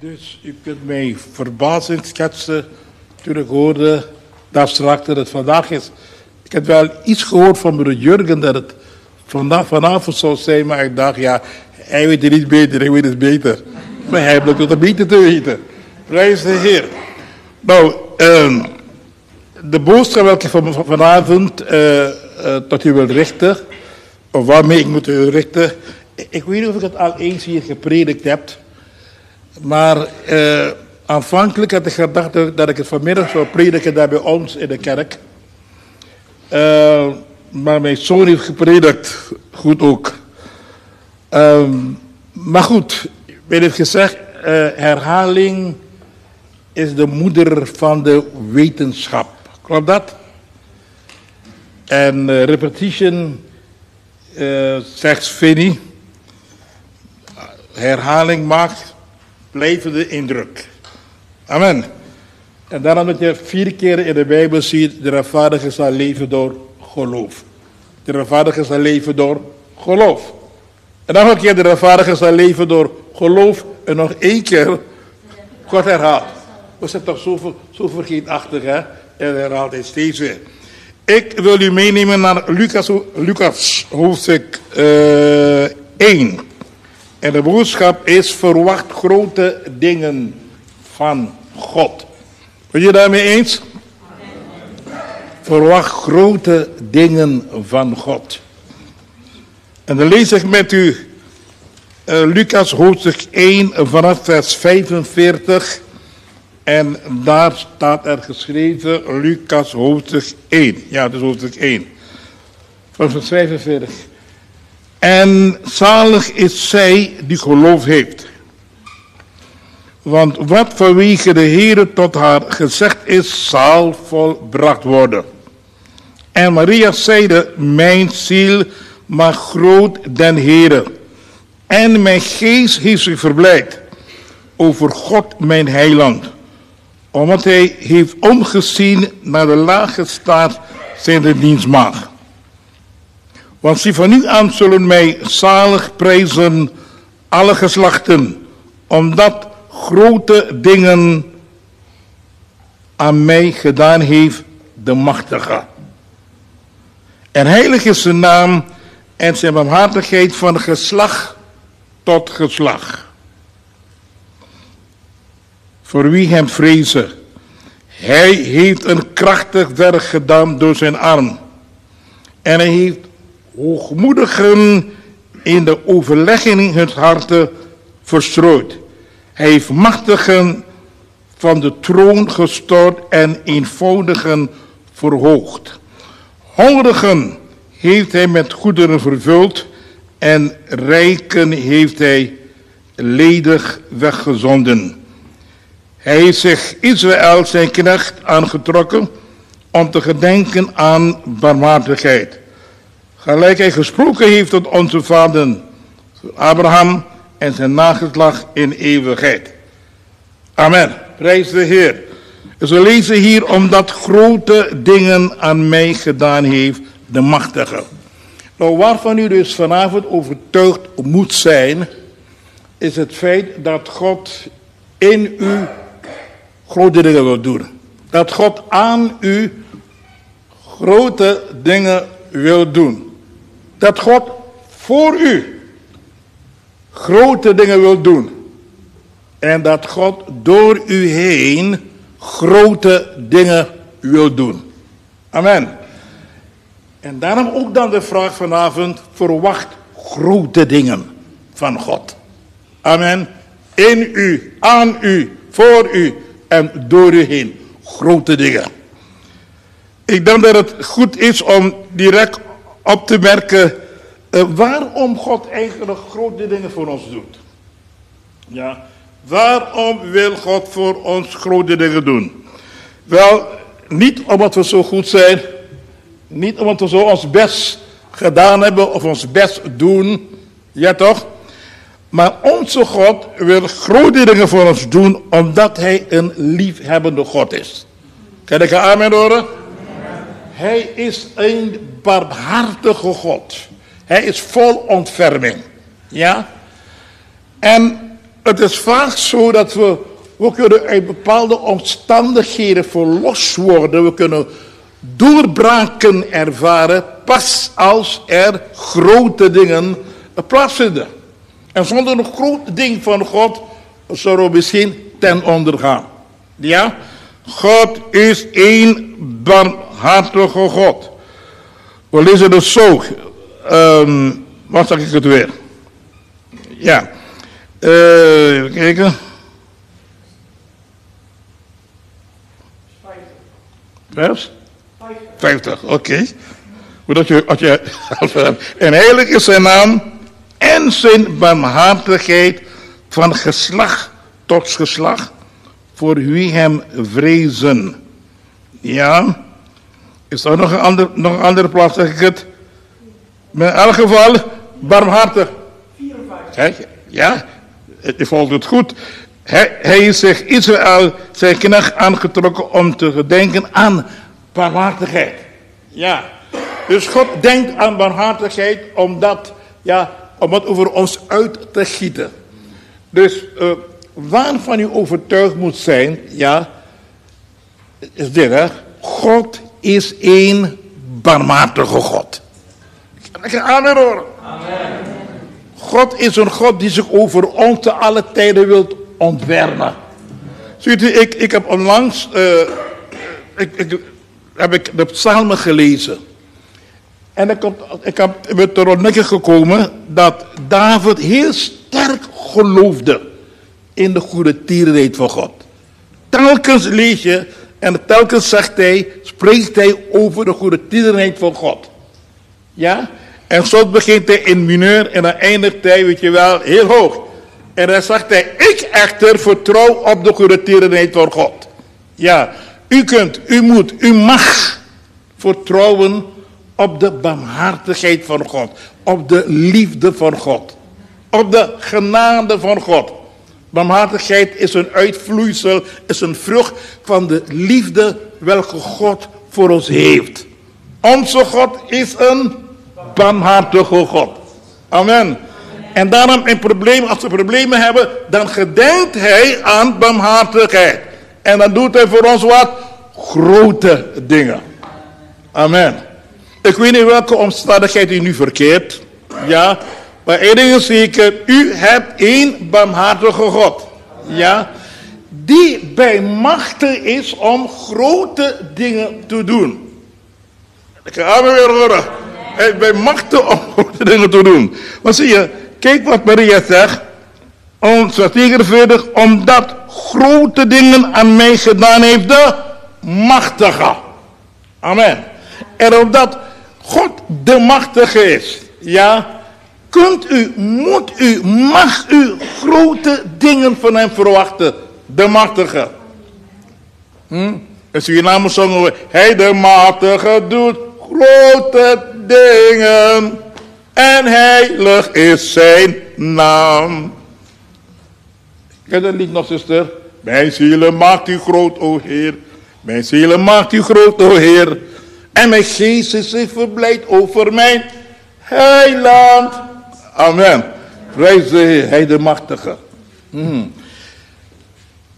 Dus u kunt mij verbazing schetsen toen ik hoorde dat straks dat het vandaag is. Ik heb wel iets gehoord van meneer Jurgen dat het vandaag, vanavond zou zijn, maar ik dacht, ja, hij weet het niet beter, hij weet het beter. Maar hij blijkt het beter te weten. Prijs de Heer. Nou, ehm, de boodschap welke ik van, vanavond uh, tot u wil richten, of waarmee ik moet u richten, ik weet niet of ik het al eens hier gepredikt heb, maar uh, aanvankelijk had ik gedacht dat ik het vanmiddag zou prediken daar bij ons in de kerk. Uh, maar mijn zoon heeft gepredikt, goed ook. Um, maar goed, werd het gezegd, uh, herhaling is de moeder van de wetenschap. Klopt dat? En uh, repetition, zegt Vinnie, herhaling maakt blijvende indruk. Amen. En daarom dat je vier keer in de Bijbel ziet, de rechtvaardige zal leven door geloof. De rechtvaardige zal leven door geloof. En nog een keer, de rechtvaardige zal leven door geloof. En nog één keer, kort herhaald. We zijn toch zo, zo vergeetachtig, hè? En herhaalt hij steeds weer. Ik wil u meenemen naar Lucas, Lucas hoofdstuk uh, 1. En de boodschap is: verwacht grote dingen van God. Ben je daarmee eens? Verwacht grote dingen van God. En dan lees ik met u uh, Lucas hoofdstuk 1 vanaf vers 45. En daar staat er geschreven Lucas hoofdstuk 1. Ja, is hoofdstuk 1. Van vers 45. En zalig is zij die geloof heeft. Want wat vanwege de Heere tot haar gezegd is, zal volbracht worden. En Maria zeide, mijn ziel mag groot den Heere. En mijn geest heeft zich verblijd over God mijn heiland. Omdat hij heeft omgezien naar de lage staat zijn de dienstmaag. Want zie van nu aan zullen mij zalig prijzen alle geslachten, omdat grote dingen aan mij gedaan heeft de machtige. En heilig is zijn naam en zijn barmhartigheid van geslacht tot geslacht. Voor wie hem vrezen. Hij heeft een krachtig werk gedaan door zijn arm. En hij heeft hoogmoedigen in de overlegging hun harten verstrooid. Hij heeft machtigen van de troon gestort en eenvoudigen verhoogd. Hongerigen heeft hij met goederen vervuld en rijken heeft hij ledig weggezonden. Hij heeft zich Israël zijn knecht aangetrokken om te gedenken aan barmhartigheid. Gelijk hij gesproken heeft tot onze vader Abraham en zijn nageslag in eeuwigheid. Amen. Prijs de Heer. Dus we lezen hier omdat grote dingen aan mij gedaan heeft de machtige. Nou, waarvan u dus vanavond overtuigd moet zijn, is het feit dat God in u grote dingen wil doen. Dat God aan u grote dingen wil doen. Dat God voor u grote dingen wil doen. En dat God door u heen grote dingen wil doen. Amen. En daarom ook dan de vraag vanavond, verwacht grote dingen van God. Amen. In u, aan u, voor u en door u heen. Grote dingen. Ik denk dat het goed is om direct op te merken uh, waarom God eigenlijk grote dingen voor ons doet. Ja, waarom wil God voor ons grote dingen doen? Wel, niet omdat we zo goed zijn, niet omdat we zo ons best gedaan hebben of ons best doen, ja toch? Maar onze God wil grote dingen voor ons doen, omdat Hij een liefhebbende God is. Kan ik een amen horen? Hij is een barmhartige God. Hij is vol ontferming. Ja? En Het is vaak zo dat we, we kunnen uit bepaalde omstandigheden verlost worden. We kunnen doorbraken ervaren pas als er grote dingen plaatsvinden. En zonder een groot ding van God zullen we misschien ten onder gaan. Ja? God is één barmhartige God. We lezen het zo. Um, wat zeg ik het weer? Ja. Uh, even kijken. 50. 50, oké. Okay. Je, als je, en heilig is zijn naam en zijn barmhartigheid van geslacht tot geslacht voor wie hem vrezen. Ja, is er nog een, ander, nog andere plaats, zeg ik het? Maar in elk geval, barmhartig. 54. Ja, je volgt het goed. Hij, hij zich Israël, zijn knecht aangetrokken om te gedenken aan barmhartigheid. Ja, dus God denkt aan barmhartigheid omdat, ja, om het over ons uit te gieten. Dus uh, waarvan u overtuigd moet zijn, ja, is dit hè. God is een barmhartige God. Amen horen. God is een God die zich over ons te alle tijden wilt ontfermen. Ziet u, ik, ik heb onlangs, uh, ik, ik, heb ik de psalmen gelezen. En ik, ik heb, er ontdekken gekomen dat David heel sterk geloofde in de goede tierenheid van God. Telkens lees je en telkens zegt hij, spreekt hij over de goede tierenheid van God. Ja? En zo begint hij in mineur en dan eindigt hij, weet je wel, heel hoog. En dan zegt hij, ik echter vertrouw op de goede tierenheid van God. Ja, u kunt, u moet, u mag vertrouwen op de barmhartigheid van God. Op de liefde van God. Op de genade van God. Barmhartigheid is een uitvloeisel, is een vrucht van de liefde welke God voor ons heeft. Onze God is een barmhartige God. Amen. En daarom een probleem, als we problemen hebben, dan gedenkt hij aan barmhartigheid. En dan doet hij voor ons wat? Grote dingen. Amen. Ik weet niet welke omstandigheid u nu verkeert. Ja. Maar één ding is zeker. U hebt één barmhartige God. Ja. Die bij machten is om grote dingen te doen. Ik ga me weer horen. Hij bij machten om grote dingen te doen. Maar zie je, kijk wat Maria zegt. Om, 44, omdat grote dingen aan mij gedaan heeft de machtige. Amen. En omdat God de machtige is, ja, kunt u, moet u, mag u grote dingen van hem verwachten. De machtige. Hm? In Suriname zongen we, hij de machtige doet grote dingen. En heilig is zijn naam. Ken dat lied nog, zuster? Mijn zielen maakt u groot, o Heer. Mijn zielen maakt u groot, o Heer. En mijn geest is zich verblijd over mijn heiland. Amen. Prijs de Heer, hij de machtige. Hmm.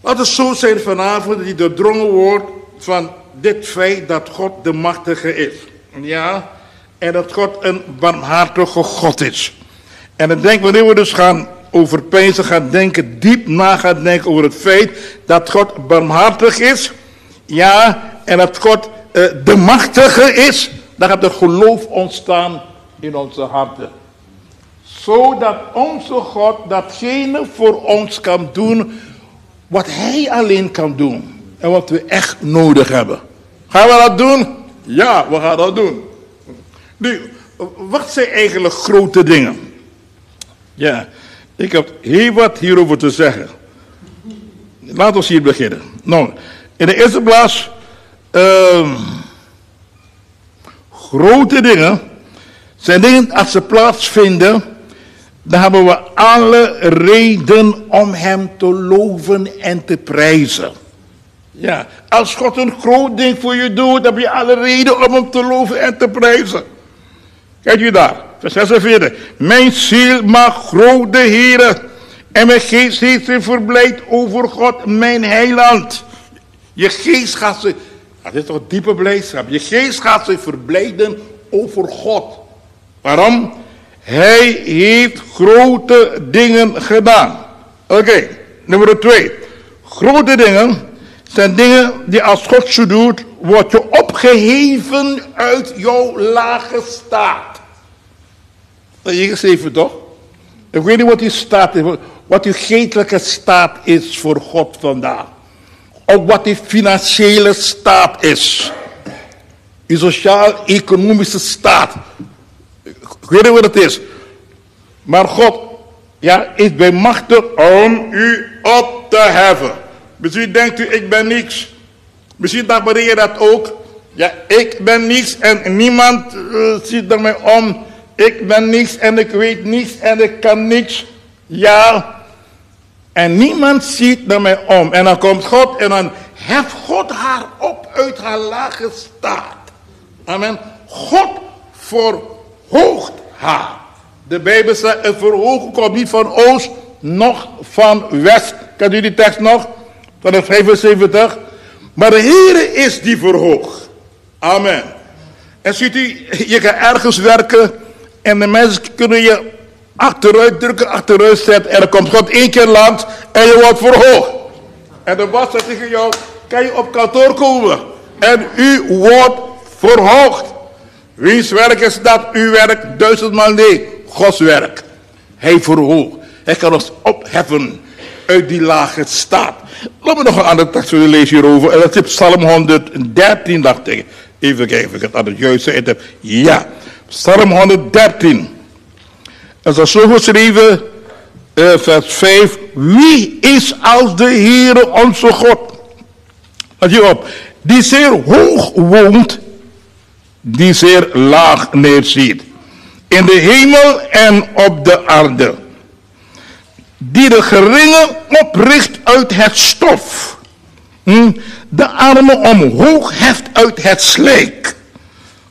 Laat het zo zijn vanavond die doordrongen wordt van dit feit dat God de machtige is. Ja, en dat God een barmhartige God is. En ik denk wanneer we dus gaan over pijnzen gaan denken, diep na gaan denken over het feit dat God barmhartig is. Ja, en dat God uh, de machtige is, dan gaat er geloof ontstaan in onze harten. Zodat onze God datgene voor ons kan doen wat Hij alleen kan doen. En wat we echt nodig hebben. Gaan we dat doen? Ja, we gaan dat doen. Nu, wat zijn eigenlijk grote dingen? Ja, ik heb heel wat hierover te zeggen. Laten we hier beginnen. Nou, in de eerste plaats, uh, grote dingen zijn dingen als ze plaatsvinden, dan hebben we alle reden om hem te loven en te prijzen. Ja, als God een groot ding voor je doet, heb je alle reden om hem te loven en te prijzen. Kijk je daar, vers 46. Mijn ziel mag grote heren En mijn geest heeft zich verblijd over God, mijn heiland. Je geest gaat zich, dat is toch diepe blijdschap. Je geest gaat zich verblijden over God. Waarom? Hij heeft grote dingen gedaan. Oké, nummer twee. Grote dingen zijn dingen die als God ze doet, word je opgeheven uit jouw lage staat. Dat je geschreven toch? Ik weet niet wat die staat is, wat je geestelijke staat is voor God vandaag. Of wat die financiële staat is. Je sociaal-economische staat. Weet niet wat het is. Maar God ja, is bij machtig om u op te heffen. Misschien denkt u, ik ben niks. Misschien dacht Maria dat ook. Ja, ik ben niks en niemand uh, ziet er mij om. Ik ben niks en ik weet niets en ik kan niks. Ja, en niemand ziet naar mij om. En dan komt God en dan heft God haar op uit haar lage staat. Amen. God verhoogt haar. De Bijbel zegt, een verhogen komt niet van oost, nog van west. Kent u die tekst nog? Van de 75. Maar de Heer is die verhoog. Amen. En ziet u, je gaat ergens werken en de mensen kunnen je achteruit drukken, achteruit zetten. En dan komt God één keer langs en je wordt verhoogd. En de baas zegt tegen jou, kan je op kantoor komen? En u wordt verhoogd. Wiens werk is dat? Uw werk? Duizendmaal nee. Gods werk. Hij verhoogt. Hij kan ons opheffen uit die lage staat. Laten we nog een andere tekst lezen hierover. En dat is Psalm 113, dacht ik. Even kijken of ik het aan het juiste heb. Ja, Psalm 113. Er is zo geschreven, uh, vers 5. Wie is als de Heere onze God? Let je op. Die zeer hoog woont, die zeer laag neerziet. In de hemel en op de aarde. Die de geringe opricht uit het stof. Hm? De armen omhoog heft uit het slijk.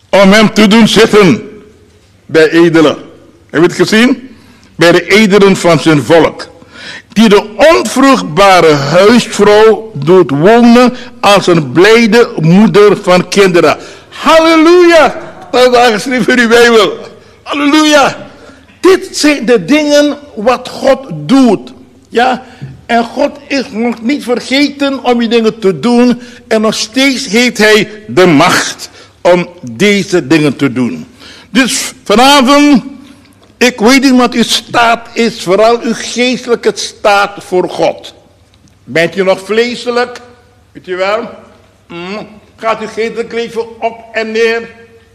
Om hem te doen zitten bij edelen. Heb je het gezien? Bij de edelen van zijn volk. Die de onvruchtbare huisvrouw doet wonen als een blijde moeder van kinderen. Halleluja! Dat is aangeschreven in uw Bijbel. Halleluja! Dit zijn de dingen wat God doet. Ja, en God is nog niet vergeten om die dingen te doen. En nog steeds heeft hij de macht om deze dingen te doen. Dus vanavond ik weet niet wat uw staat is, vooral uw geestelijke staat voor God. Bent u nog vleeselijk? Weet u wel? Mm. Gaat uw geestelijk leven op en neer?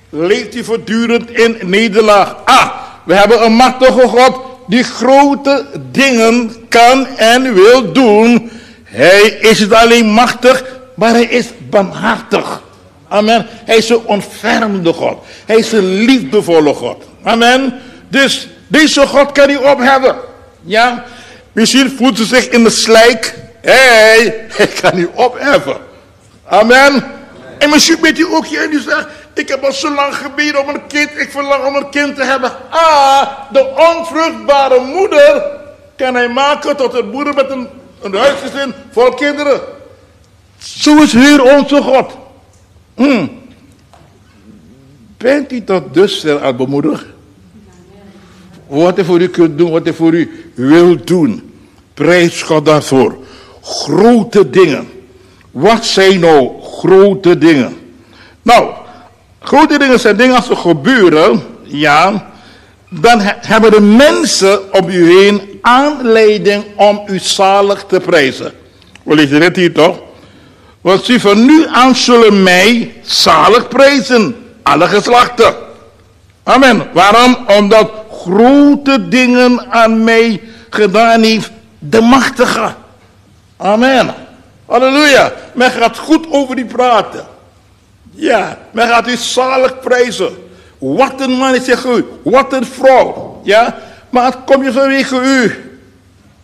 Leeft u voortdurend in nederlaag? Ah, we hebben een machtige God die grote dingen kan en wil doen. Hij is het alleen machtig, maar hij is barmhartig. Amen. Hij is een ontfermende God. Hij is een liefdevolle God. Amen. Dus deze God kan u opheffen. Ja, misschien voelt ze zich in de slijk. Hey, ik kan u opheffen. Amen. En misschien bent u ook hier en u zegt, ik heb al zo lang gebeden om een kind, ik verlang om een kind te hebben. Ah, de onvruchtbare moeder kan hij maken tot een moeder met een, een huisgezin vol kinderen. Zo is Heer onze God. Hmm. Bent u tot dusver al bemoedigd? Wat hij voor u kunt doen, wat hij voor u wil doen. Prijs God daarvoor. Grote dingen. Wat zijn nou grote dingen? Nou, grote dingen zijn dingen als ze gebeuren, ja, dan hebben de mensen om u heen aanleiding om u zalig te prijzen. We lezen dit hier toch? Want ze van nu aan zullen mij zalig prijzen, alle geslachten. Amen. Waarom? Omdat grote dingen aan mij gedaan heeft, de machtige. Amen. Halleluja. Men gaat goed over die praten. Ja, men gaat u zalig prijzen. Wat een man is zeg u. Wat een vrouw. Ja, maar het komt je vanwege u.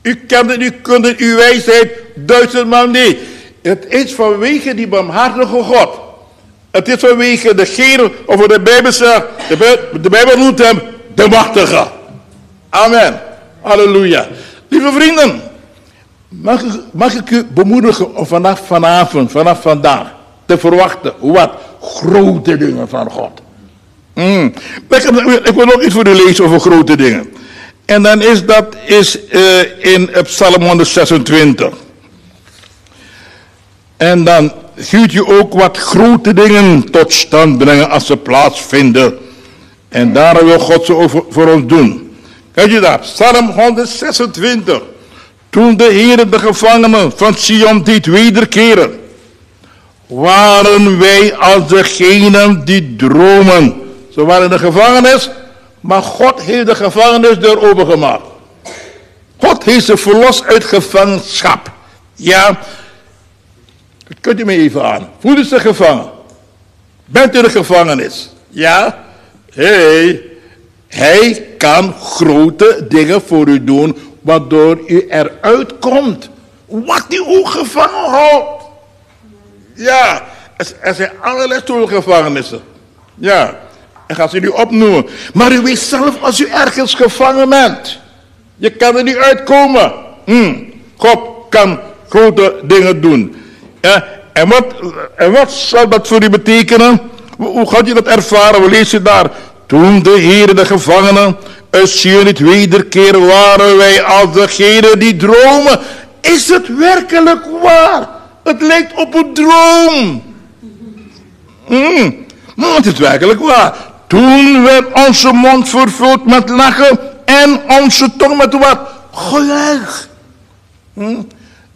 U kent het, u kunt het, uw wijsheid duizendmaal niet. Het is vanwege die barmhartige God. Het is vanwege degene, of de Bijbel zegt, de Bijbel noemt hem de machtige. Amen. Halleluja. Lieve vrienden, mag ik, mag ik u bemoedigen om vanaf vanavond, vanaf vandaag, te verwachten wat grote dingen van God. Mm. Ik, ik, wil nog iets voor u lezen over grote dingen. En dan is dat is, uh, in Psalm 126. En dan ziet je ook wat grote dingen tot stand brengen als ze plaatsvinden. En daar wil God ze voor ons doen. Kijk je daar, Psalm 126. Toen de Heer de gevangenen van Sion deed wederkeren, waren wij als degenen die dromen. Ze waren in de gevangenis, maar God heeft de gevangenisdeur opengemaakt. God heeft ze verlost uit gevangenschap. Ja, kunt u me even aan. Voelen ze gevangen? Bent u in de gevangenis? Ja? Hé, hey, hij kan grote dingen voor u doen, waardoor u eruit komt. Wat u ook gevangen houdt. Ja, er zijn allerlei soorten gevangenissen. Ja, en ga ze nu opnoemen. Maar u weet zelf als u ergens gevangen bent. Je kan er niet uitkomen. Hm. God kan grote dingen doen. En, wat, en wat zal dat voor u betekenen? Hoe gaat je dat ervaren? We lezen daar. Toen de Heer de gevangenen Sion niet wederkeren, waren wij als degene die dromen. Is het werkelijk waar? Het lijkt op een droom. Mm, maar het is werkelijk waar. Toen werd onze mond vervuld met lachen en onze tong met wat? Gejuich. Hm?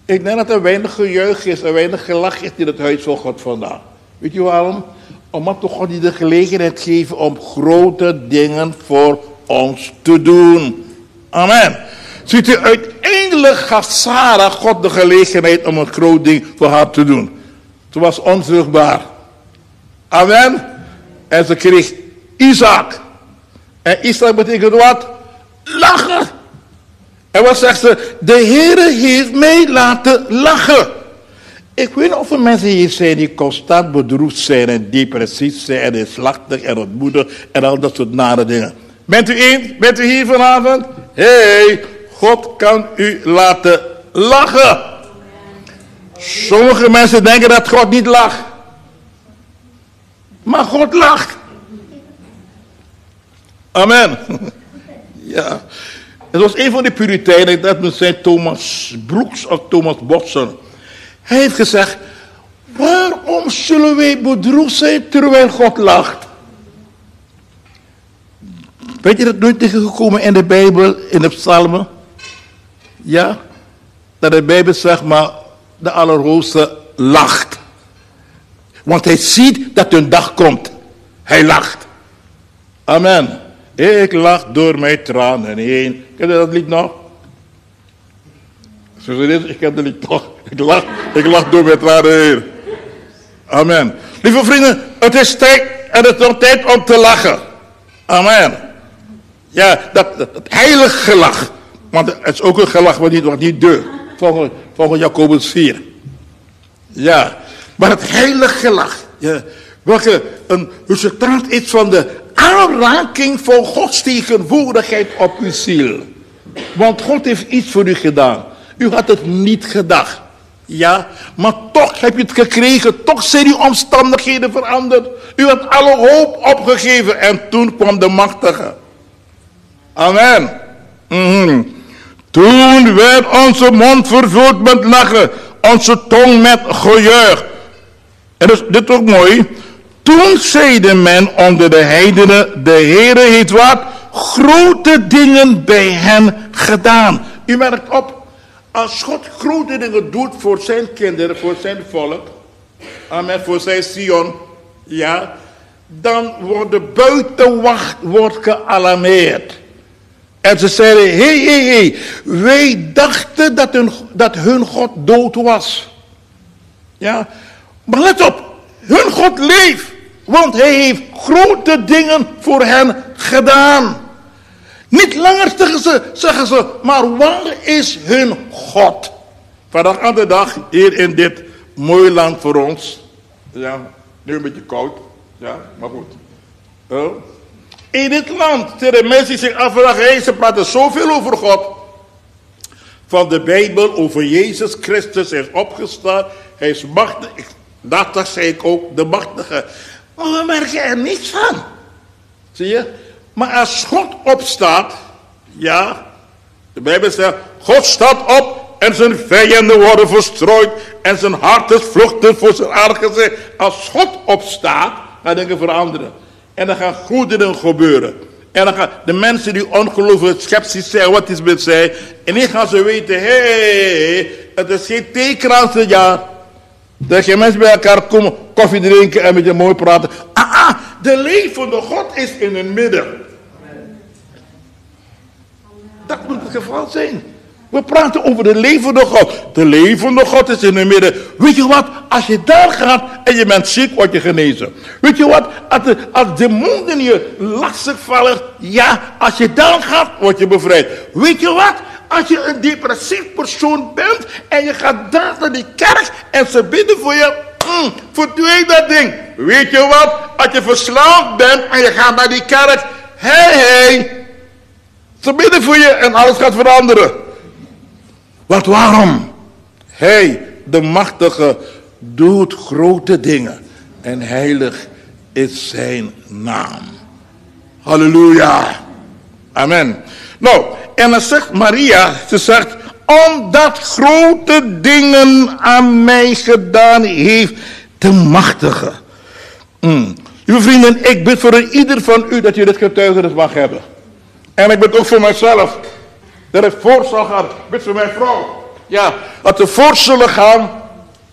Ik denk dat er weinig gejuich is, er weinig gelach is in het huis van God vandaag. Weet je waarom? Omdat toch God die de gelegenheid geeft om grote dingen voor ons te doen. Amen. Ziet u, uiteindelijk gaf Sarah God de gelegenheid om een groot ding voor haar te doen. Ze was onvruchtbaar. Amen. En ze kreeg Isaac. En Isaac betekent wat? Lachen. En wat zegt ze? De Heere heeft mij laten lachen. Ik weet niet of er mensen hier zijn die constant bedroefd zijn en depressief zijn en neerslachtig en ontmoedig en al dat soort nare dingen. Bent u één? Bent u hier vanavond? Hé, hey, God kan u laten lachen. Sommige mensen denken dat God niet lacht. Maar God lacht. Amen. Ja. Het was een van de puriteinen, dat men zei Thomas Brooks of Thomas Watson. Hij heeft gezegd, waarom zullen wij bedroefd zijn terwijl God lacht? Weet je dat nooit tegengekomen in de Bijbel, in de psalmen? Ja? Dat de Bijbel zegt, maar de Allerhoogste lacht. Want hij ziet dat een dag komt. Hij lacht. Amen. Ik lach door mijn tranen heen. Ken je dat lied nog? Zo is, ik ken dat lied toch. Ik lach, ik lach door mijn tranen heen. Amen. Lieve vrienden, het is tijd en het is tijd om te lachen. Amen. Ja, dat, dat, heilig gelach. Want het is ook een gelach wat niet, wat niet deugt. Volgens, Jacobus 4. Ja, maar het heilig gelach. Ja, welke een resultaat is van de aanraking van Gods tegenwoordigheid op uw ziel. Want God heeft iets voor u gedaan. U had het niet gedacht. Ja, maar toch heb je het gekregen. Toch zijn uw omstandigheden veranderd. U had alle hoop opgegeven en toen kwam de machtige. Amen. Mm Toen werd onze mond vervuld met lachen, onze tong met gejuich. En dus, dit is ook mooi. Toen zeide men onder de heidenen, de Heere heeft wat? Grote dingen bij hen gedaan. U merkt op, als God grote dingen doet voor zijn kinderen, voor zijn volk, amen, voor zijn Sion, ja, dan wordt de buitenwacht wordt gealarmeerd. En ze zeiden, hé, hé, hé, wij dachten dat hun, dat hun God dood was. Ja, maar let op, hun God leeft. Want hij heeft grote dingen voor hen gedaan. Niet langer zeggen ze, zeggen ze, maar waar is hun God? Vandaag aan de dag, hier in dit mooie land voor ons. Ja, nu een beetje koud. Ja, maar goed. In dit land zitten mensen die zich afvragen, ze praten zoveel over God. van de Bijbel over Jezus Christus is opgestaan. Hij is machtig. Dat zei ik ook, de machtige. Maar we merken er niets van. Zie je? Maar als God opstaat, ja, de Bijbel zegt, God staat op en zijn vijanden worden verstrooid en zijn hart is vluchtig voor zijn aangezicht. Als God opstaat, gaan dingen veranderen. En dan gaan goede dingen gebeuren. En dan gaan de mensen die ongelooflijk sceptisch zijn, wat is met zij, en dan gaan ze weten, hé, hey, het is geen jaar. Dat je mensen bij elkaar komen, koffie drinken en met je mooi praten. Ah, ah, de levende God is in hun midden. Dat moet het geval zijn. We praten over de levende God. De levende God is in het midden. Weet je wat? Als je daar gaat en je bent ziek, word je genezen. Weet je wat? Als de, als demonen je lastig vallen, ja, als je daar gaat, word je bevrijd. Weet je wat? Als je een depressief persoon bent en je gaat daar naar die kerk en ze bidden voor je, mm, verdwijn dat ding. Weet je wat? Als je verslaafd bent en je gaat naar die kerk, hé hey, hé, hey, ze bidden voor je en alles gaat veranderen. Want waarom? Hij, de machtige, doet grote dingen. En heilig is zijn naam. Halleluja. Amen. Nou, en dan zegt Maria, ze zegt, omdat grote dingen aan mij gedaan heeft de machtige. Mm. Vrienden, ik bid voor ieder van u dat u dit getuigenis mag hebben. En ik bid ook voor mijzelf. Dat ik voor zal gaan. Voor mijn vrouw. Ja, dat we voor zullen gaan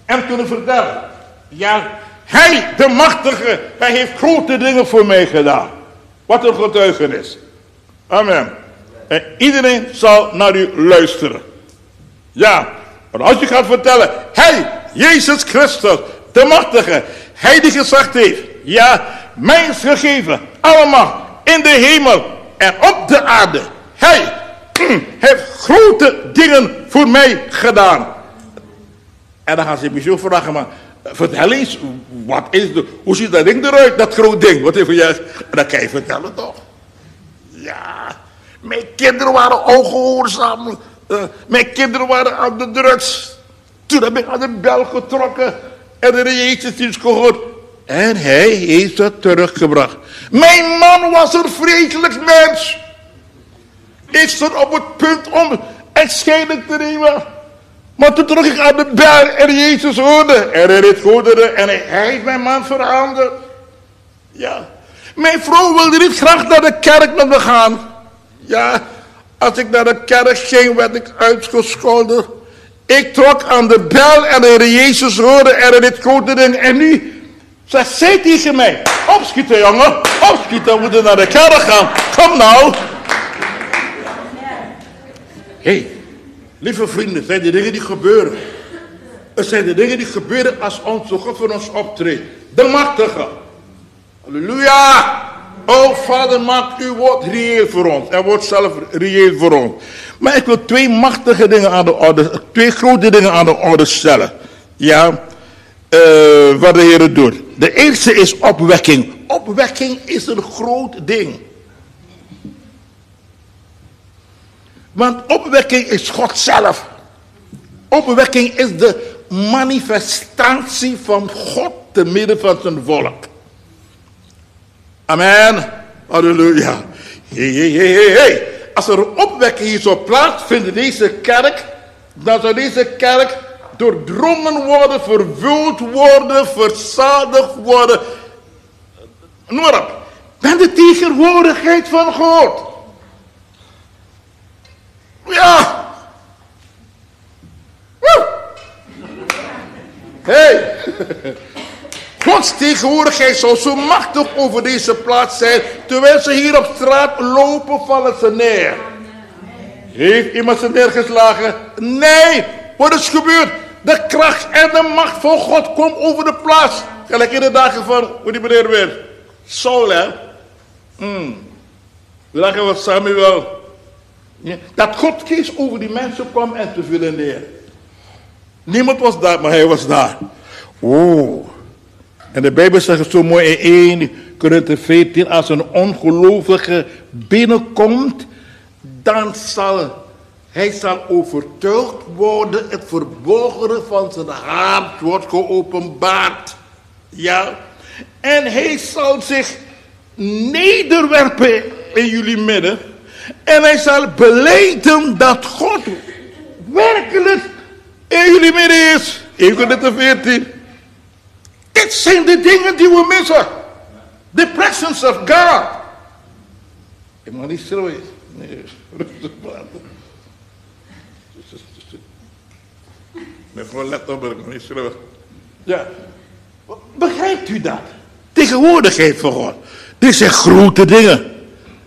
en kunnen vertellen. Ja, hij, de machtige, hij heeft grote dingen voor mij gedaan. Wat een getuigenis. Amen. En iedereen zal naar u luisteren. Ja, maar als je gaat vertellen, hij, Jezus Christus, de machtige, hij die gezegd heeft, ja, mij is gegeven, allemaal in de hemel en op de aarde. Hij heeft grote dingen voor mij gedaan. En dan gaan ze me zo vragen, maar vertel eens, wat is de, hoe ziet dat ding eruit, dat groot ding? Wat heeft? En dan kan je vertellen toch. Ja, mijn kinderen waren ongehoorzaam. Uh, mijn kinderen waren aan de drugs. Toen heb ik aan de bel getrokken en de Jezus is gehoord. En hij heeft teruggebracht. Mijn man was een vreselijk mens. Ik stond op het punt om echtscheiding te nemen. Maar toen trok ik aan de bel en Jezus hoorde. En hij deed goedere en hij heeft mijn man veranderd. Ja. Mijn vrouw wilde niet graag naar de kerk met me gaan. Ja, als ik naar de kerk ging, werd ik uitgescholden. Ik trok aan de bel en de Jezus hoorde en hij goedere. En nu zegt zij tegen mij, opschieten jongen, opschieten, we moeten naar de kerk gaan. Kom nou. Hey, lieve vrienden, zijn de dingen die gebeuren. Het zijn de dingen die gebeuren als onze God voor ons optreedt. De machtige. Halleluja. Oh vader, maak uw woord reëel voor ons. En wordt zelf reëel voor ons. Maar ik wil twee machtige dingen aan de orde, twee grote dingen aan de orde stellen. Ja, uh, wat de Heer doet. De eerste is opwekking. Opwekking is een groot ding. Want opwekking is God zelf. Opwekking is de manifestatie van God te midden van zijn volk. Amen. Halleluja. Hey, hey, hey, hey. Als er opwekking hier zou plaatsvinden in deze kerk, dan zou deze kerk doordrongen worden, vervuld worden, verzadigd worden. Noem maar op. Ben de tegenwoordigheid van God. Ja. Woe. Hey. Gods tegenwoordigheid zal zo machtig over deze plaats zijn. Terwijl ze hier op straat lopen, vallen ze neer. Heeft iemand ze neergeslagen? Nee. Wat is gebeurd? De kracht en de macht van God komt over de plaats. Gelijk in de dagen van, hoe die meneer weer? Saul, hè? Hmm. Dagen van Samuel. Dat God kies over die mensen kwam en te vullen neer. Niemand was daar, maar hij was daar. Oh. En de Bijbel zegt zo mooi in 1 Korinthe 14. Als een ongelovige binnenkomt, dan zal Hij zal overtuigd worden, het verborgene van zijn hart wordt geopenbaard. Ja. En hij zal zich nederwerpen in jullie midden. En hij zal beleiden dat God werkelijk in jullie midden is. 1 Corinthië 14. Dit zijn de dingen die we missen. The presence of God. Ik mag niet schreeuwen. Nee, rustig praten. Gewoon let op, ik mag niet schreeuwen. Ja. Begrijpt u dat? Tegenwoordigheid van God. Dit zijn grote dingen.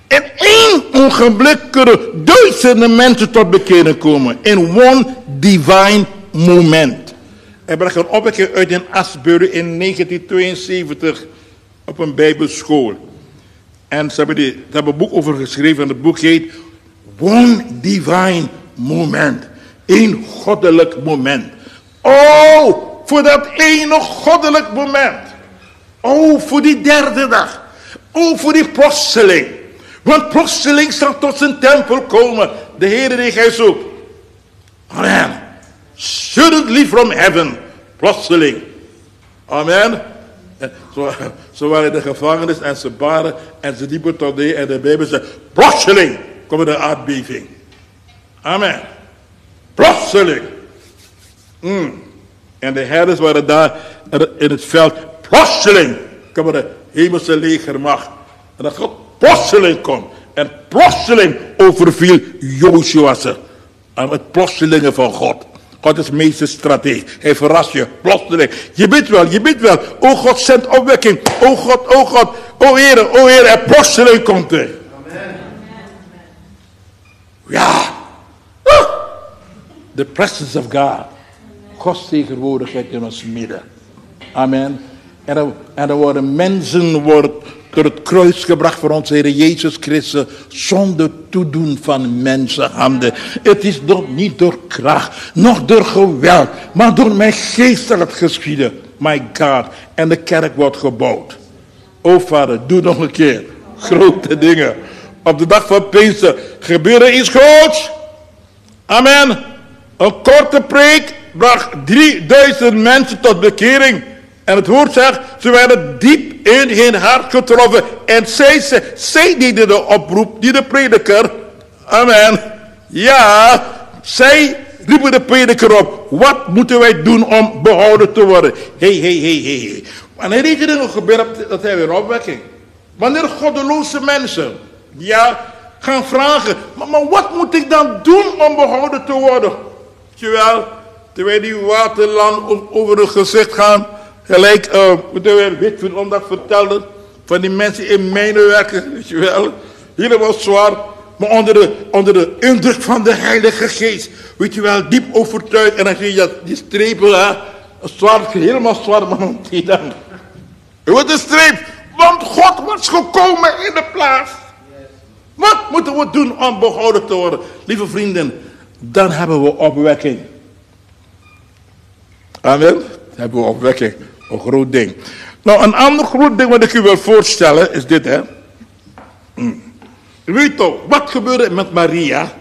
In één ogenblik kunnen duizenden mensen tot bekeren komen. In one divine moment. Er bracht een opwekking uit in Asbury in 1972 op een bijbelschool. En ze hebben, die, hebben een boek over geschreven en het boek heet One Divine Moment. Een goddelijk moment. Oh, voor dat ene goddelijk moment. Oh, voor die derde dag. Oh, voor die plotseling. Want plotseling zal tot zijn tempel komen. De Heer die gij zoekt. Amen. Suddenly from heaven. Plotseling. Amen. Zo, zo waren de gevangenis en ze baren en ze diepen tot de en de Bijbel zegt, plotseling komt de aardbeving. Amen. Plotseling. Mm. En de herders waren daar in het veld. Plotseling kwam de hemelse legermacht. En dat God plotseling komt. En plotseling overviel Joshua ze. Aan het plotselingen van God. God is meester strateeg. Hij verrast je. Plotseling. Je bent wel, je bent wel. O God, zendt opwekking. O God, o God. O Heer, o Heer. En plotseling komt hij. Amen. Ja. Ah. The presence of God. Gods tegenwoordigheid in ons midden. Amen. En er, en er worden mensen worden door het kruis gebracht voor onze Heer Jezus Christus zonder toedoen van mensenhanden. Het is nog niet door kracht, nog door geweld, maar door mijn geest zal geschieden. My God. En de kerk wordt gebouwd. O vader, doe nog een keer. Grote dingen. Op de dag van Pinkster gebeurde iets groots. Amen. Een korte preek bracht 3000 mensen tot bekering. En het woord zegt, ze werden diep in hun hart getroffen. En zij, zij deden de oproep, die de prediker. Amen. Ja, zij riepen de prediker op. Wat moeten wij doen om behouden te worden? Hé, hé, hé, hé. Wanneer deze dingen gebeuren, dat hebben we een opwekking. Wanneer goddeloze mensen, ja, gaan vragen. Maar, maar wat moet ik dan doen om behouden te worden? Terwijl, terwijl die waterland over het gezicht gaan. Gelijk, uh, moeten we Witvoet om dat vertelde. Van die mensen in mijnenwerken, weet je wel. Helemaal zwaar. Maar onder de, onder de indruk van de Heilige Geest. Weet je wel, diep overtuigd. En dan zie je dat, die strepen, hè. Zwart, helemaal zwart, maar die dan. Wat een streep. Want God was gekomen in de plaats. Wat moeten we doen om behouden te worden? Lieve vrienden, dan hebben we opwekking. Amen. Dan hebben we opwekking. Een groot ding. Nou, een ander groot ding wat ik u wil voorstellen is dit, hè. Hmm. Weet toch, wat gebeurde met Maria?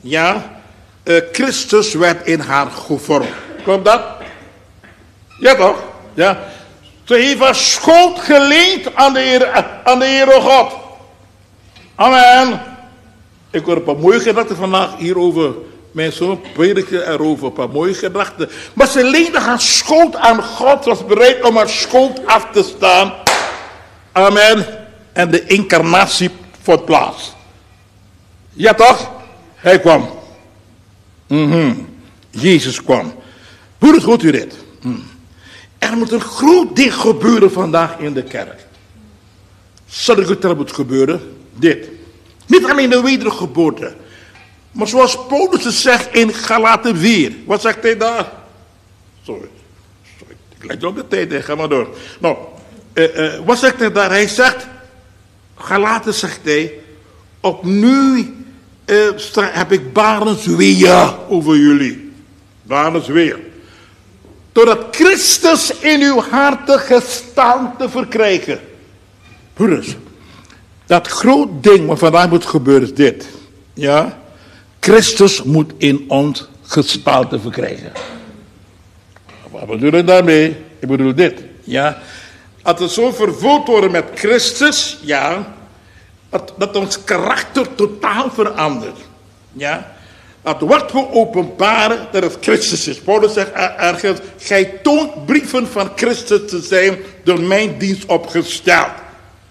Ja, uh, Christus werd in haar gevormd. Klopt dat? Ja toch? Ja. Ze heeft haar schuld geleend aan de aan de Heere God. Amen. Ik hoor een paar mooie gedachten vandaag hierover mijn zoon prediken erover, een paar mooie gedachten. Maar ze leende haar schuld aan God, was bereid om haar schuld af te staan. Amen. En de incarnatie vond plaats. Ja toch? Hij kwam. Mm Jezus kwam. Goed u dit? Mm. Er moet een groot ding gebeuren vandaag in de kerk. Zal ik het moet gebeuren? Dit. Niet alleen de wedergeboorte. Maar zoals Paulus zegt in Galaten 4. Wat zegt hij daar? Sorry. Sorry. Ik let op de tijd, ga maar door. Nou, eh, eh, wat zegt hij daar? Hij zegt, Galaten zegt hij, opnieuw uh, heb ik barensweeën over jullie. Barensweeën. Doordat Christus in uw harten gestaan te verkrijgen. Broeders, dat groot ding wat vandaag moet gebeuren is dit. Ja? Christus moet in ons gestalte verkrijgen. Wat bedoel ik daarmee? Ik bedoel dit, ja. Als we zo vervuld worden met Christus, ja, dat, dat ons karakter totaal verandert. Ja. Het wordt geopenbaard dat het Christus is. Paulus zegt ergens, gij toont brieven van Christus te zijn door mijn dienst opgesteld.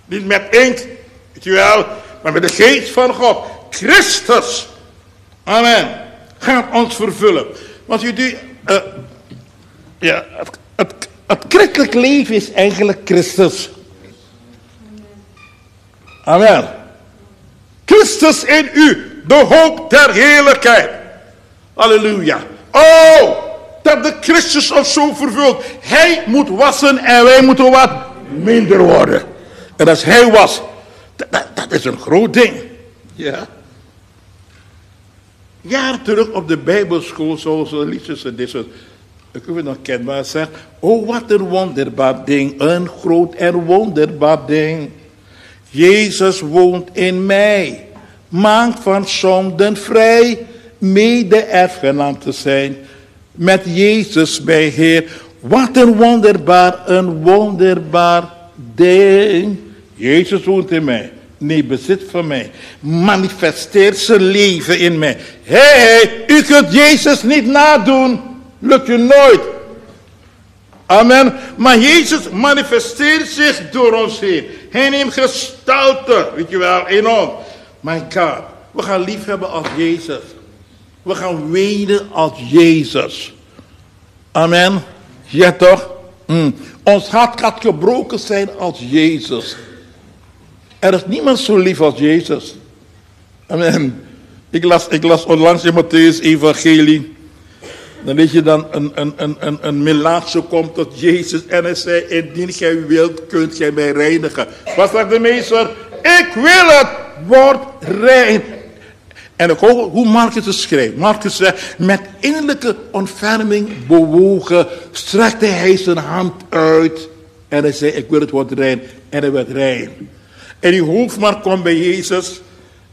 Niet met inkt, weet je wel, maar met de geest van God. Christus, amen, gaat ons vervullen. Want jullie, uh, ja, het, het, het christelijk leven is eigenlijk Christus. Amen. Christus in u, de hoop der heerlijkheid. Halleluja. Oh, dat de Christus ons zo vervult. Hij moet wassen en wij moeten wat minder worden. En als hij was, dat is een groot ding. Ja. Jaar terug op de Bijbelschool, zoals de liedjes en dit. Ik heb het nog kenbaar zegt. Oh, wat een wonderbaar ding. Een groot en wonderbaar ding. Jezus woont in mij. Maakt van zonden vrij. Mede-erfgenaam te zijn. Met Jezus bij Heer. Wat een wonderbaar, een wonderbaar ding. Jezus woont in mij. Nee, bezit van mij. Manifesteert zijn leven in mij. Hé, hey, u kunt Jezus niet nadoen. Lukt je nooit. Amen. Maar Jezus manifesteert zich door ons heen. Hij neemt gestalte, weet je wel, in ons. My God, we gaan lief hebben als Jezus. We gaan wenen als Jezus. Amen. Ja toch? Mm. Ons hart gaat gebroken zijn als Jezus. Er is niemand zo lief als Jezus. Amen. Ik las, ik las onlangs in Matthäus evangelie. Dan lees je dan een, een, een, een, een komt tot Jezus en hij zei, indien gij wilt, kunt gij mij reinigen. Wat zegt de meester? Ik wil het, word rein. En ik hoor hoe Marcus het schrijft. Marcus zegt, met innerlijke ontferming bewogen, strekte hij zijn hand uit. En hij zei, ik wil het worden rein. En hij werd rein. En die hoofdman komt bij Jezus.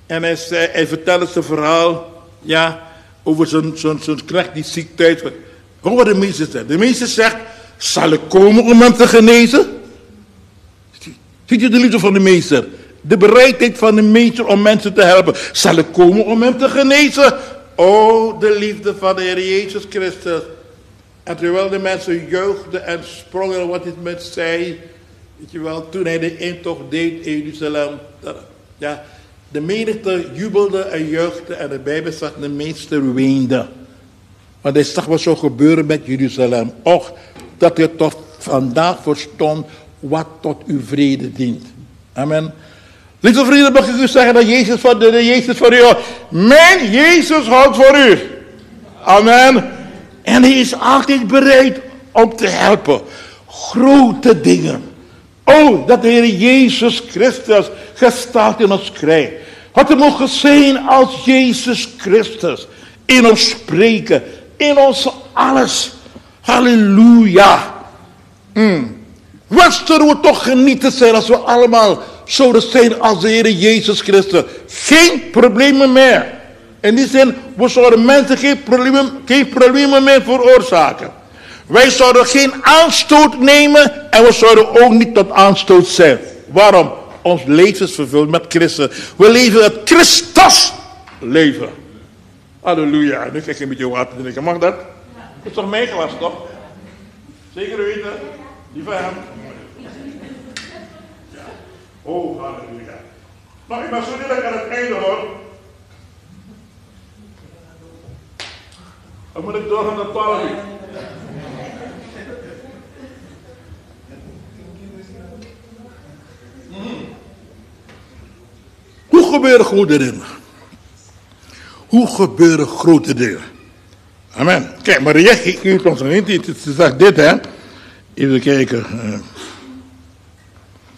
En hij, zei, hij vertelde zijn verhaal. Ja, over zijn, zijn, zijn knecht die ziek thuis was. Wat de meester zegt. De meester zegt, zal ik komen om hem te genezen? Ziet je de liefde van de meester? De bereidheid van de meester om mensen te helpen. Zal ik komen om hem te genezen? Oh, de liefde van de Heer Jezus Christus. En terwijl de mensen jeugden en sprongen wat dit met zei, weet je wel, toen hij de intocht deed in Jeruzalem, ja, de menigte jubelde en juichte en de Bijbel zegt de meester weende. Want hij zag wat zou gebeuren met Jeruzalem. Och, dat je tot vandaag verstond wat tot uw vrede dient. Amen. Lieve vrienden, mag ik u zeggen dat Jezus van de, Jezus voor u Mijn Jezus houdt voor u. Amen. En hij is altijd bereid om te helpen. Grote dingen. Oh, dat de Heer Jezus Christus gestaat in ons krijgt. Had er mogen zijn als Jezus Christus. In ons spreken. In ons alles. Halleluja. Mm. Wat zullen we toch genieten zijn als we allemaal zouden zijn als de Heer Jezus Christus. Geen problemen meer. In die zin, we zouden mensen geen problemen, geen problemen meer veroorzaken. Wij zouden geen aanstoot nemen en we zouden ook niet tot aanstoot zijn. Waarom? Ons leven is vervuld met Christus. We leven het Christus leven. Halleluja. Nu krijg je een beetje water drinken. Mag dat? Dat is toch glas, toch? Zeker weten? Die van hem. Oh, halleluja. Maar ik ben zo direct aan het einde hoor. Dan moet ik doorgaan naar 12 gebeuren grote dingen? Hoe gebeuren grote dingen? Amen. Kijk, Maria geeft ons hint. Ze zegt dit, hè. Even kijken.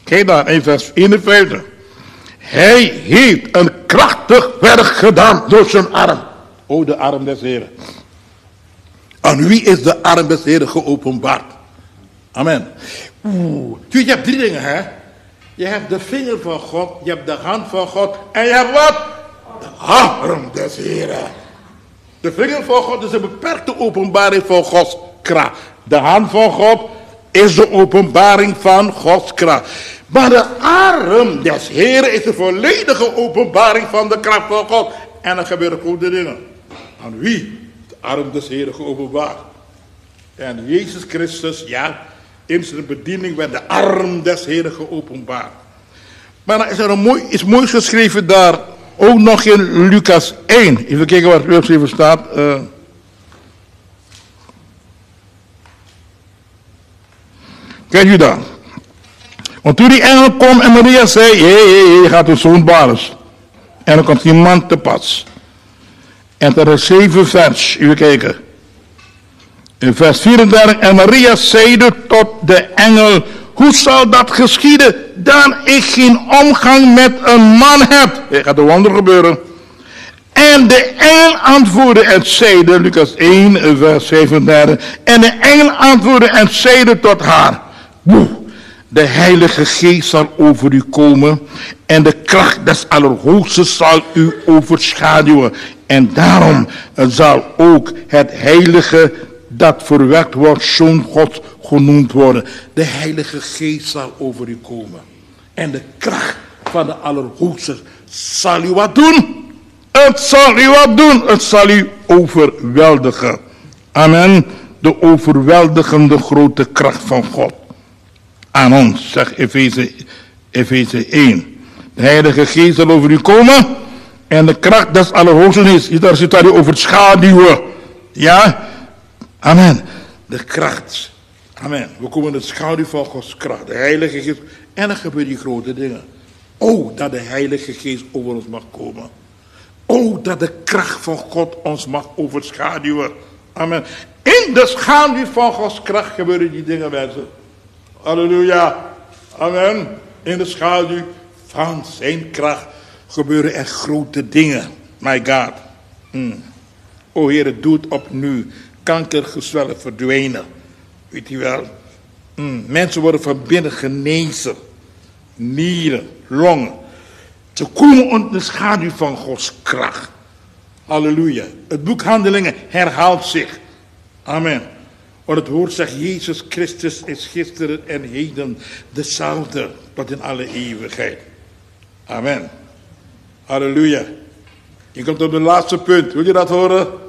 Kijk daar in vers 51. Hij heeft een krachtig werk gedaan door zijn arm. O, de arm des Heren. Aan wie is de arm des Heren geopenbaard? Amen. Oeh. je hebt drie dingen, hè. Je hebt de vinger van God, je hebt de hand van God en je hebt wat? De arm des Heren. De vinger van God is een beperkte openbaring van Gods kracht. De hand van God is de openbaring van Gods kracht. Maar de arm des Heren is de volledige openbaring van de kracht van God. En er gebeuren goede dingen. Aan wie? De arm des Heren geopenbaard. En Jezus Christus, ja, in zijn bediening werd de arm des Heren geopenbaard. Maar dan is er een mooi, iets moois geschreven daar, ook nog in Lucas 1. Even kijken wat er geschreven staat. Uh, Kijk u dan. Want toen die engel kwam en Maria zei, hé, hé, je gaat een zoon baren. En dan komt die man te pas. En er is zeven vers, even kijken. In vers 34, en Maria zeide tot de engel, hoe zal dat geschieden, dan ik geen omgang met een man heb? Er gaat een wonder gebeuren. En de engel antwoordde en zeide, Lucas 1, vers 35, en de engel antwoordde en zeide tot haar, de Heilige Geest zal over u komen en de kracht des Allerhoogsten zal u overschaduwen. En daarom zal ook het Heilige dat verwekt wordt, zoon God genoemd worden. De Heilige Geest zal over u komen. En de kracht van de Allerhoogste zal u wat doen. Het zal u wat doen. Het zal u overweldigen. Amen. De overweldigende grote kracht van God. Aan ons, zegt Efeze, Efeze 1. De Heilige Geest zal over u komen. En de kracht des Allerhoogsten is. Daar zit daar over schaduwen. Ja. Amen. De kracht. Amen. We komen in het schaduw van Gods kracht. De Heilige Geest. En dan gebeuren die grote dingen. Oh, dat de Heilige Geest over ons mag komen. Oh, dat de kracht van God ons mag overschaduwen. Amen. In de schaduw van Gods kracht gebeuren die dingen, mensen. Halleluja. Amen. In de schaduw van zijn kracht gebeuren er grote dingen. My God. Mm. O Heer, doe het opnieuw kankergezwellen verdwijnen. Weet je wel? Mm, mensen worden van binnen genezen. Nieren, longen. Ze komen onder de schaduw van Gods kracht. Halleluja. Het boek Handelingen herhaalt zich. Amen. Want het woord zegt, Jezus Christus is gisteren en heden dezelfde tot in alle eeuwigheid. Amen. Halleluja. Je komt op het laatste punt. Wil je dat horen?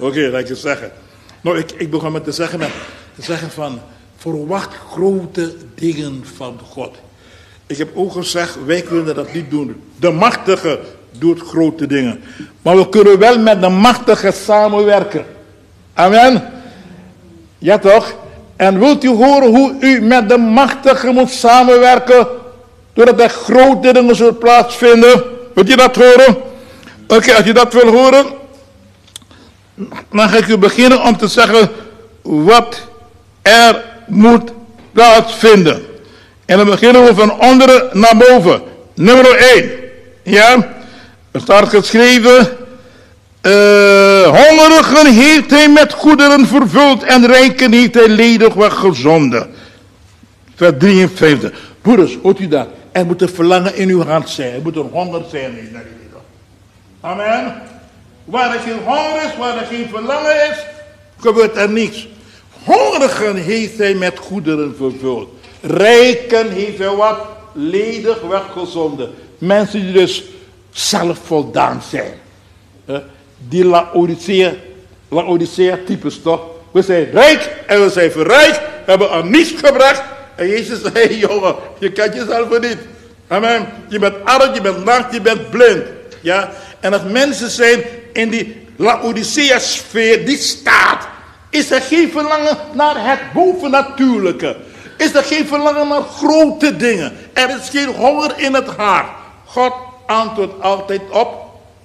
Oké, okay, laat je zeggen. Nou, ik, ik begon met te zeggen, met, te zeggen van, verwacht grote dingen van God. Ik heb ook gezegd, wij kunnen dat niet doen. De machtige doet grote dingen. Maar we kunnen wel met de machtige samenwerken. Amen. Ja toch? En wilt u horen hoe u met de machtige moet samenwerken? Doordat er grote dingen zullen plaatsvinden. Wilt je dat horen? Oké, als je dat wil horen, ga ik u beginnen om te zeggen wat er moet plaatsvinden. En dan beginnen we van onderen naar boven. Nummer 1. Ja, er staat geschreven. Uh, hongerigen heeft hij met goederen vervuld en rijken heeft hij ledig weggezonden. Vers 53. Broeders, hoort u dat? Er moet een verlangen in uw hart zijn. Er moet een honger zijn Amen. Waar er geen honger is, waar er geen verlangen is, gebeurt er niets. Hongerigen heeft hij met goederen vervuld. Rijken heeft hij wat ledig weggezonden. Mensen die dus zelfvoldaan zijn. Die Laodicea, types toch. We zijn rijk en we zijn verrijkt. Hebben aan niets gebracht. En Jezus zei, jongen, je kent jezelf niet. Amen. Je bent arm, je bent nacht, je bent blind. Ja. En als mensen zijn in die Laodicea-sfeer, die staat, is er geen verlangen naar het bovennatuurlijke. Is er geen verlangen naar grote dingen. Er is geen honger in het hart. God antwoordt altijd op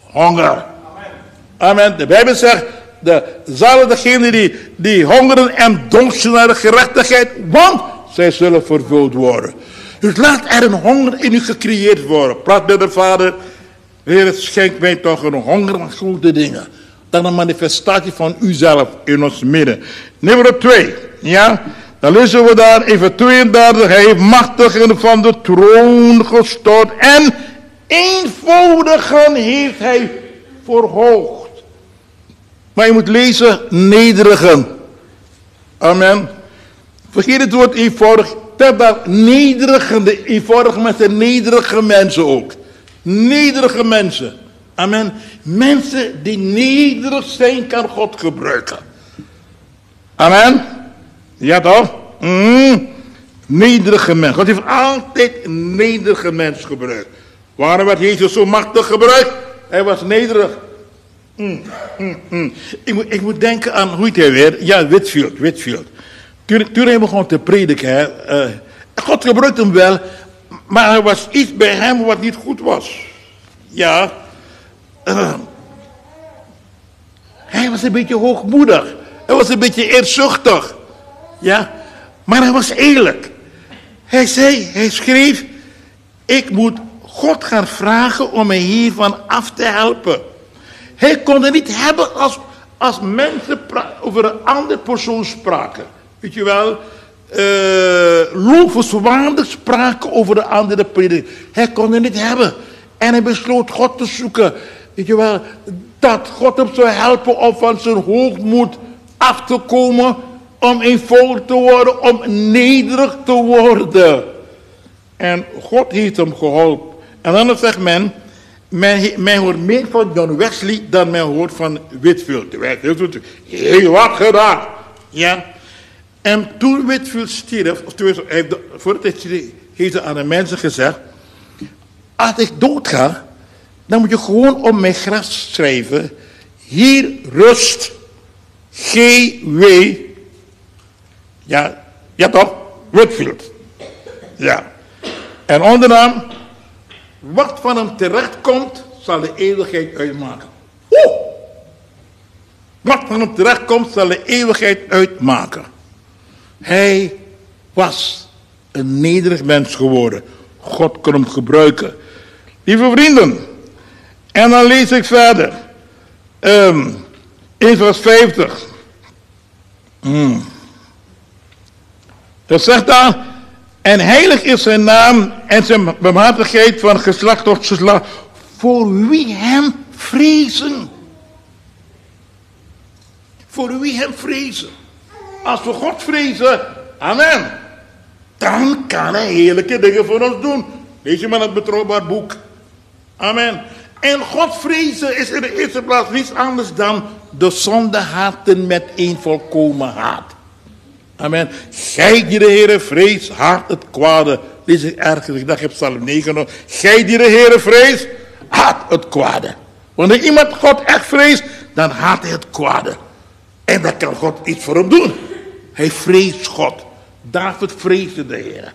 honger. Amen. De Bijbel zegt, de, zullen degenen die, die hongeren en dorsten naar de gerechtigheid, want zij zullen vervuld worden. Dus laat er een honger in u gecreëerd worden. Praat met de Vader. Heer, schenk mij toch een honger naar grote dingen. Dan een manifestatie van uzelf in ons midden. Nummer 2. Ja, dan lezen we daar even 32. Hij heeft machtig van de troon gestort en eenvoudigen heeft hij verhoogd. Maar je moet lezen nederigen. Amen. Vergeet het woord eenvoudig. Tel daar nederige, eenvoudige mensen, nederige mensen ook. Nederige mensen. Amen. Mensen die nederig zijn, kan God gebruiken. Amen. Ja toch? Mm. Nederige mensen. God heeft altijd nederige mensen gebruikt. Waarom werd Jezus zo machtig gebruikt? Hij was nederig. Mm, mm, mm. Ik, moet, ik moet denken aan, hoe heet hij weer? Ja, Whitfield, Whitfield. Toen, toen hij begon te prediken, hè, uh, God gebruikte hem wel, maar er was iets bij hem wat niet goed was. Ja, hij was een beetje hoogmoedig. Hij was een beetje eerzuchtig. Ja, maar hij was eerlijk. Hij zei, hij schreef, ik moet God gaan vragen om mij hiervan af te helpen. Hij kon het niet hebben als, als mensen over een andere persoon spraken. Weet je wel, uh, lovenswaardig spraken over de andere prediker. Hij kon het niet hebben. En hij besloot God te zoeken. Weet je wel, dat God hem zou helpen om van zijn hoogmoed af te komen. Om eenvoudig te worden, om nederig te worden. En God heeft hem geholpen. En dan zegt men, men, men hoort meer van John Wesley dan men hoort van Whitfield. Whitfield heel wat gedaan. Ja. En toen Whitfield stierf, of toen, heeft, voordat hij heeft aan de mensen gezegd, als ik doodga, dan moet je gewoon op mijn graf schrijven, hier rust G.W. Ja, ja toch? Whitfield. Ja. En ondernaam, wat van hem terechtkomt, zal de eeuwigheid uitmaken. Oeh! Wat van hem terechtkomt, zal de eeuwigheid uitmaken. Hij was een nederig mens geworden. God kon hem gebruiken. Lieve vrienden, en dan lees ik verder. Um, in vers 50. Hmm. Dat zegt daar, en heilig is zijn naam en zijn barmhartigheid van geslacht tot geslacht. Voor wie hem vrezen. Voor wie hem vrezen. Als we God vrezen, amen. Dan kan hij heerlijke dingen voor ons doen. Lees je maar het betrouwbaar boek. Amen. En God vrezen is in de eerste plaats niets anders dan de zonde haten met een volkomen haat. Amen. Gij die de Heere vrees, haat het kwade. Lees ik ergens, ik dacht ik Psalm 9 nog. Gij die de Heere vrees, haat het kwade. Wanneer iemand God echt vreest, dan haat hij het kwade. En dan kan God iets voor hem doen. Hij vreest God. David vreesde de Heer.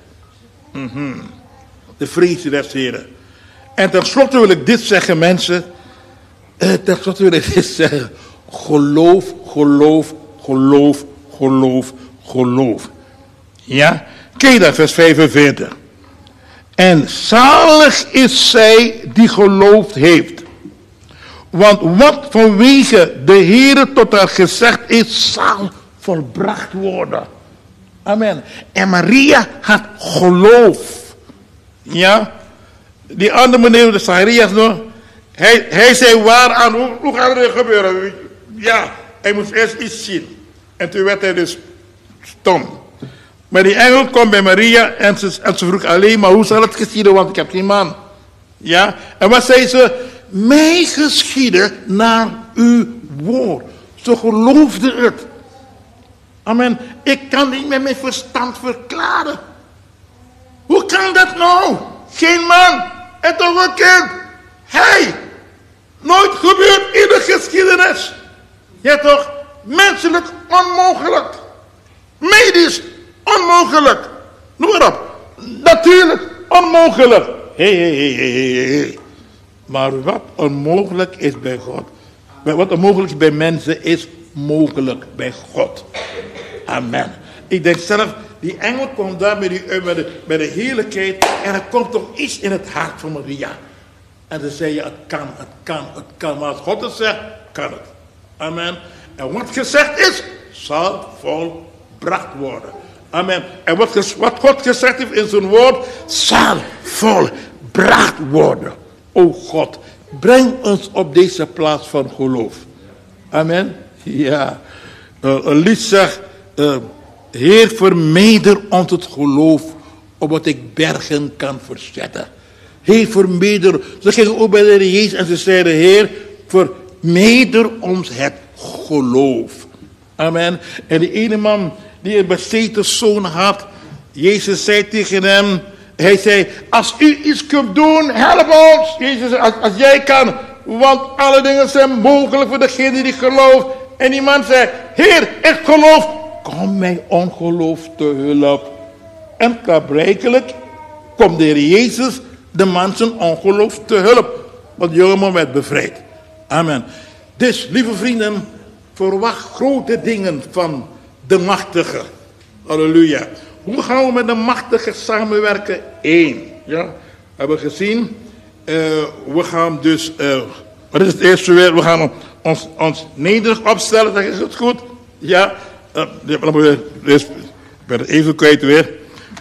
Mm -hmm. De vreesde des Heren. En tenslotte wil ik dit zeggen, mensen. Eh, tenslotte wil ik dit zeggen. Geloof, geloof, geloof, geloof, geloof. Ja? Dat, vers 45. En zalig is zij die geloofd heeft. Want wat vanwege de Heere tot haar gezegd is, zal volbracht worden. Amen. En Maria had geloof. Ja. Die andere meneer, de Zacharias nog. Hij, hij zei waaraan, hoe, hoe gaat het gebeuren? Ja, hij moest eerst iets zien. En toen werd hij dus stom. Maar die engel komt bij Maria en ze, en ze vroeg alleen maar hoe zal het geschieden, want ik heb geen man. Ja, en wat zei ze? Mij geschieden naar uw woord. Ze geloofde het. Amen. Ik kan niet met mijn verstand verklaren. Hoe kan dat nou? Geen man en toch een kind. Hey, nooit gebeurd in de geschiedenis. Ja toch? Menselijk onmogelijk. Medisch onmogelijk. Noem maar op. Natuurlijk onmogelijk. Hé, hé, hé, hé, Maar wat onmogelijk is bij God. Wat onmogelijk is bij mensen is mogelijk bij God. Amen. Ik denk zelf, die engel komt daar met, die, eh, de, met de heerlijkheid. En er komt toch iets in het hart van Maria. En dan zei je, het kan, het kan, het kan. Maar als God het zegt, kan het. Amen. En wat gezegd is, zal volbracht worden. Amen. En wat, wat God gezegd heeft in zijn woord, zal volbracht worden. O God, breng ons op deze plaats van geloof. Amen. Ja. Uh, een zegt, uh, Heer vermijder ons het geloof, opdat ik bergen kan verzetten. Heer vermijder, ze gingen ook bij de Jezus en ze zeiden, Heer vermijder ons het geloof. Amen. En die ene man die een bezeten zoon had, Jezus zei tegen hem, hij zei, als u iets kunt doen, help ons. Jezus als, als jij kan, want alle dingen zijn mogelijk voor degene die gelooft. En die man zei, Heer, ik geloof, kom mijn ongeloof te hulp. En klaarblijkelijk komt de Heer Jezus de zijn ongeloof te hulp. Want de jongeman werd bevrijd. Amen. Dus, lieve vrienden, verwacht grote dingen van de machtige. Halleluja. Hoe gaan we met de machtige samenwerken? Eén. Ja, we hebben gezien. Uh, we gaan dus. Uh, wat is het eerste weer? We gaan ons, ons nederig opstellen. Zeg is het goed? Ja. Uh, ik ben het even kwijt weer.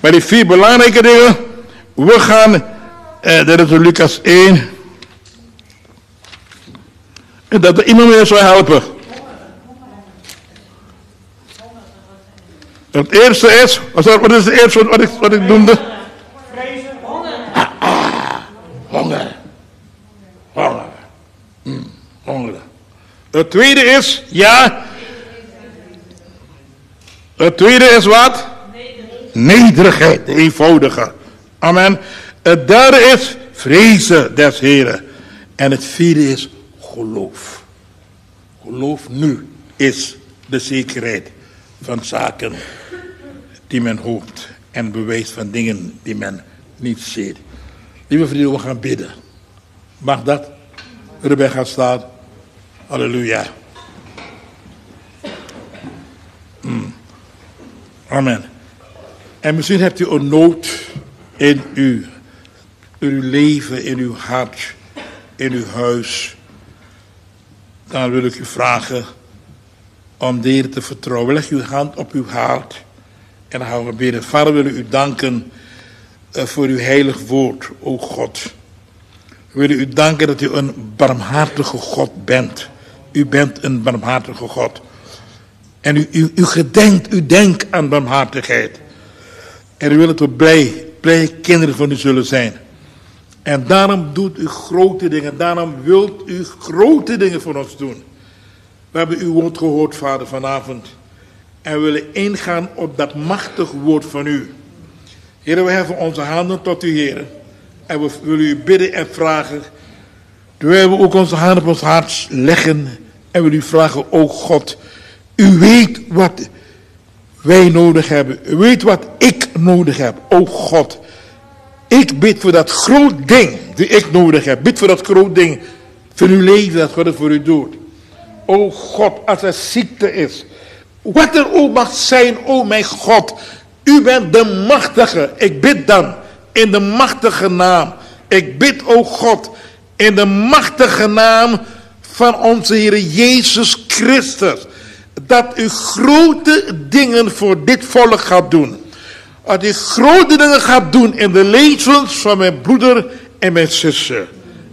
Maar die vier belangrijke dingen. We gaan. Uh, dat is Lucas 1. En dat er iemand meer zou helpen. Het eerste is, wat is het eerste wat ik, wat ik noemde? Vrezen, honger. Ah, ah, honger. Honger. Mm, honger. Het tweede is, ja. Het tweede is wat? Nederigheid, de eenvoudige. Amen. Het derde is vrezen des Heren. En het vierde is geloof. Geloof nu is de zekerheid van zaken die men hoopt en bewijs van dingen die men niet ziet. Lieve vrienden, we gaan bidden. Mag dat? Erbij gaat staan. Halleluja. Mm. Amen. En misschien hebt u een nood in u, in uw leven, in uw hart, in uw huis. Dan wil ik u vragen om de te vertrouwen. Leg uw hand op uw hart en dan gaan we bidden. Vader, willen u danken uh, voor uw heilig woord, o God. We willen u danken dat u een barmhartige God bent. U bent een barmhartige God. En u, u, u gedenkt, u denkt aan barmhartigheid. En u wil dat we blij, blij kinderen van u zullen zijn. En daarom doet u grote dingen. Daarom wilt u grote dingen voor ons doen. We hebben uw woord gehoord, vader, vanavond. En we willen ingaan op dat machtig woord van u. Heer, we heffen onze handen tot u, Heer. En we willen u bidden en vragen. Terwijl we ook onze handen op ons hart leggen. En we u vragen, o God. U weet wat wij nodig hebben. U weet wat ik nodig heb, o God. Ik bid voor dat groot ding die ik nodig heb. Bid voor dat groot ding van uw leven dat God het voor u doet. O God, als er ziekte is. Wat er ook mag zijn, o mijn God. U bent de machtige. Ik bid dan in de machtige naam. Ik bid, o God, in de machtige naam van onze Heer Jezus Christus. Dat u grote dingen voor dit volk gaat doen. Dat u grote dingen gaat doen in de levens van mijn broeder en mijn zuster.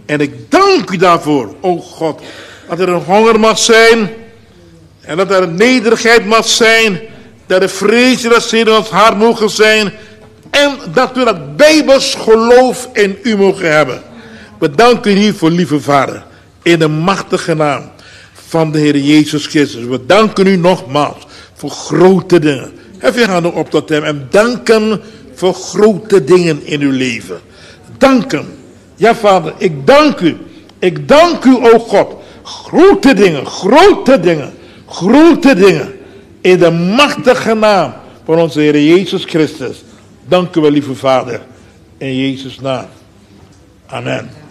En ik dank u daarvoor, o God. Dat er een honger mag zijn. En dat er een nederigheid mag zijn. Dat er vrees in ons hart mogen zijn. En dat we dat bijbels geloof in u mogen hebben. We danken u voor lieve vader. In de machtige naam van de Heer Jezus Christus. We danken u nogmaals voor grote dingen. Hef je handen op tot hem en danken voor grote dingen in uw leven. Danken. Ja vader, ik dank u. Ik dank u, o God. Grote dingen, grote dingen, grote dingen. In de machtige naam van onze Heer Jezus Christus. Dank u wel, lieve Vader. In Jezus' naam. Amen.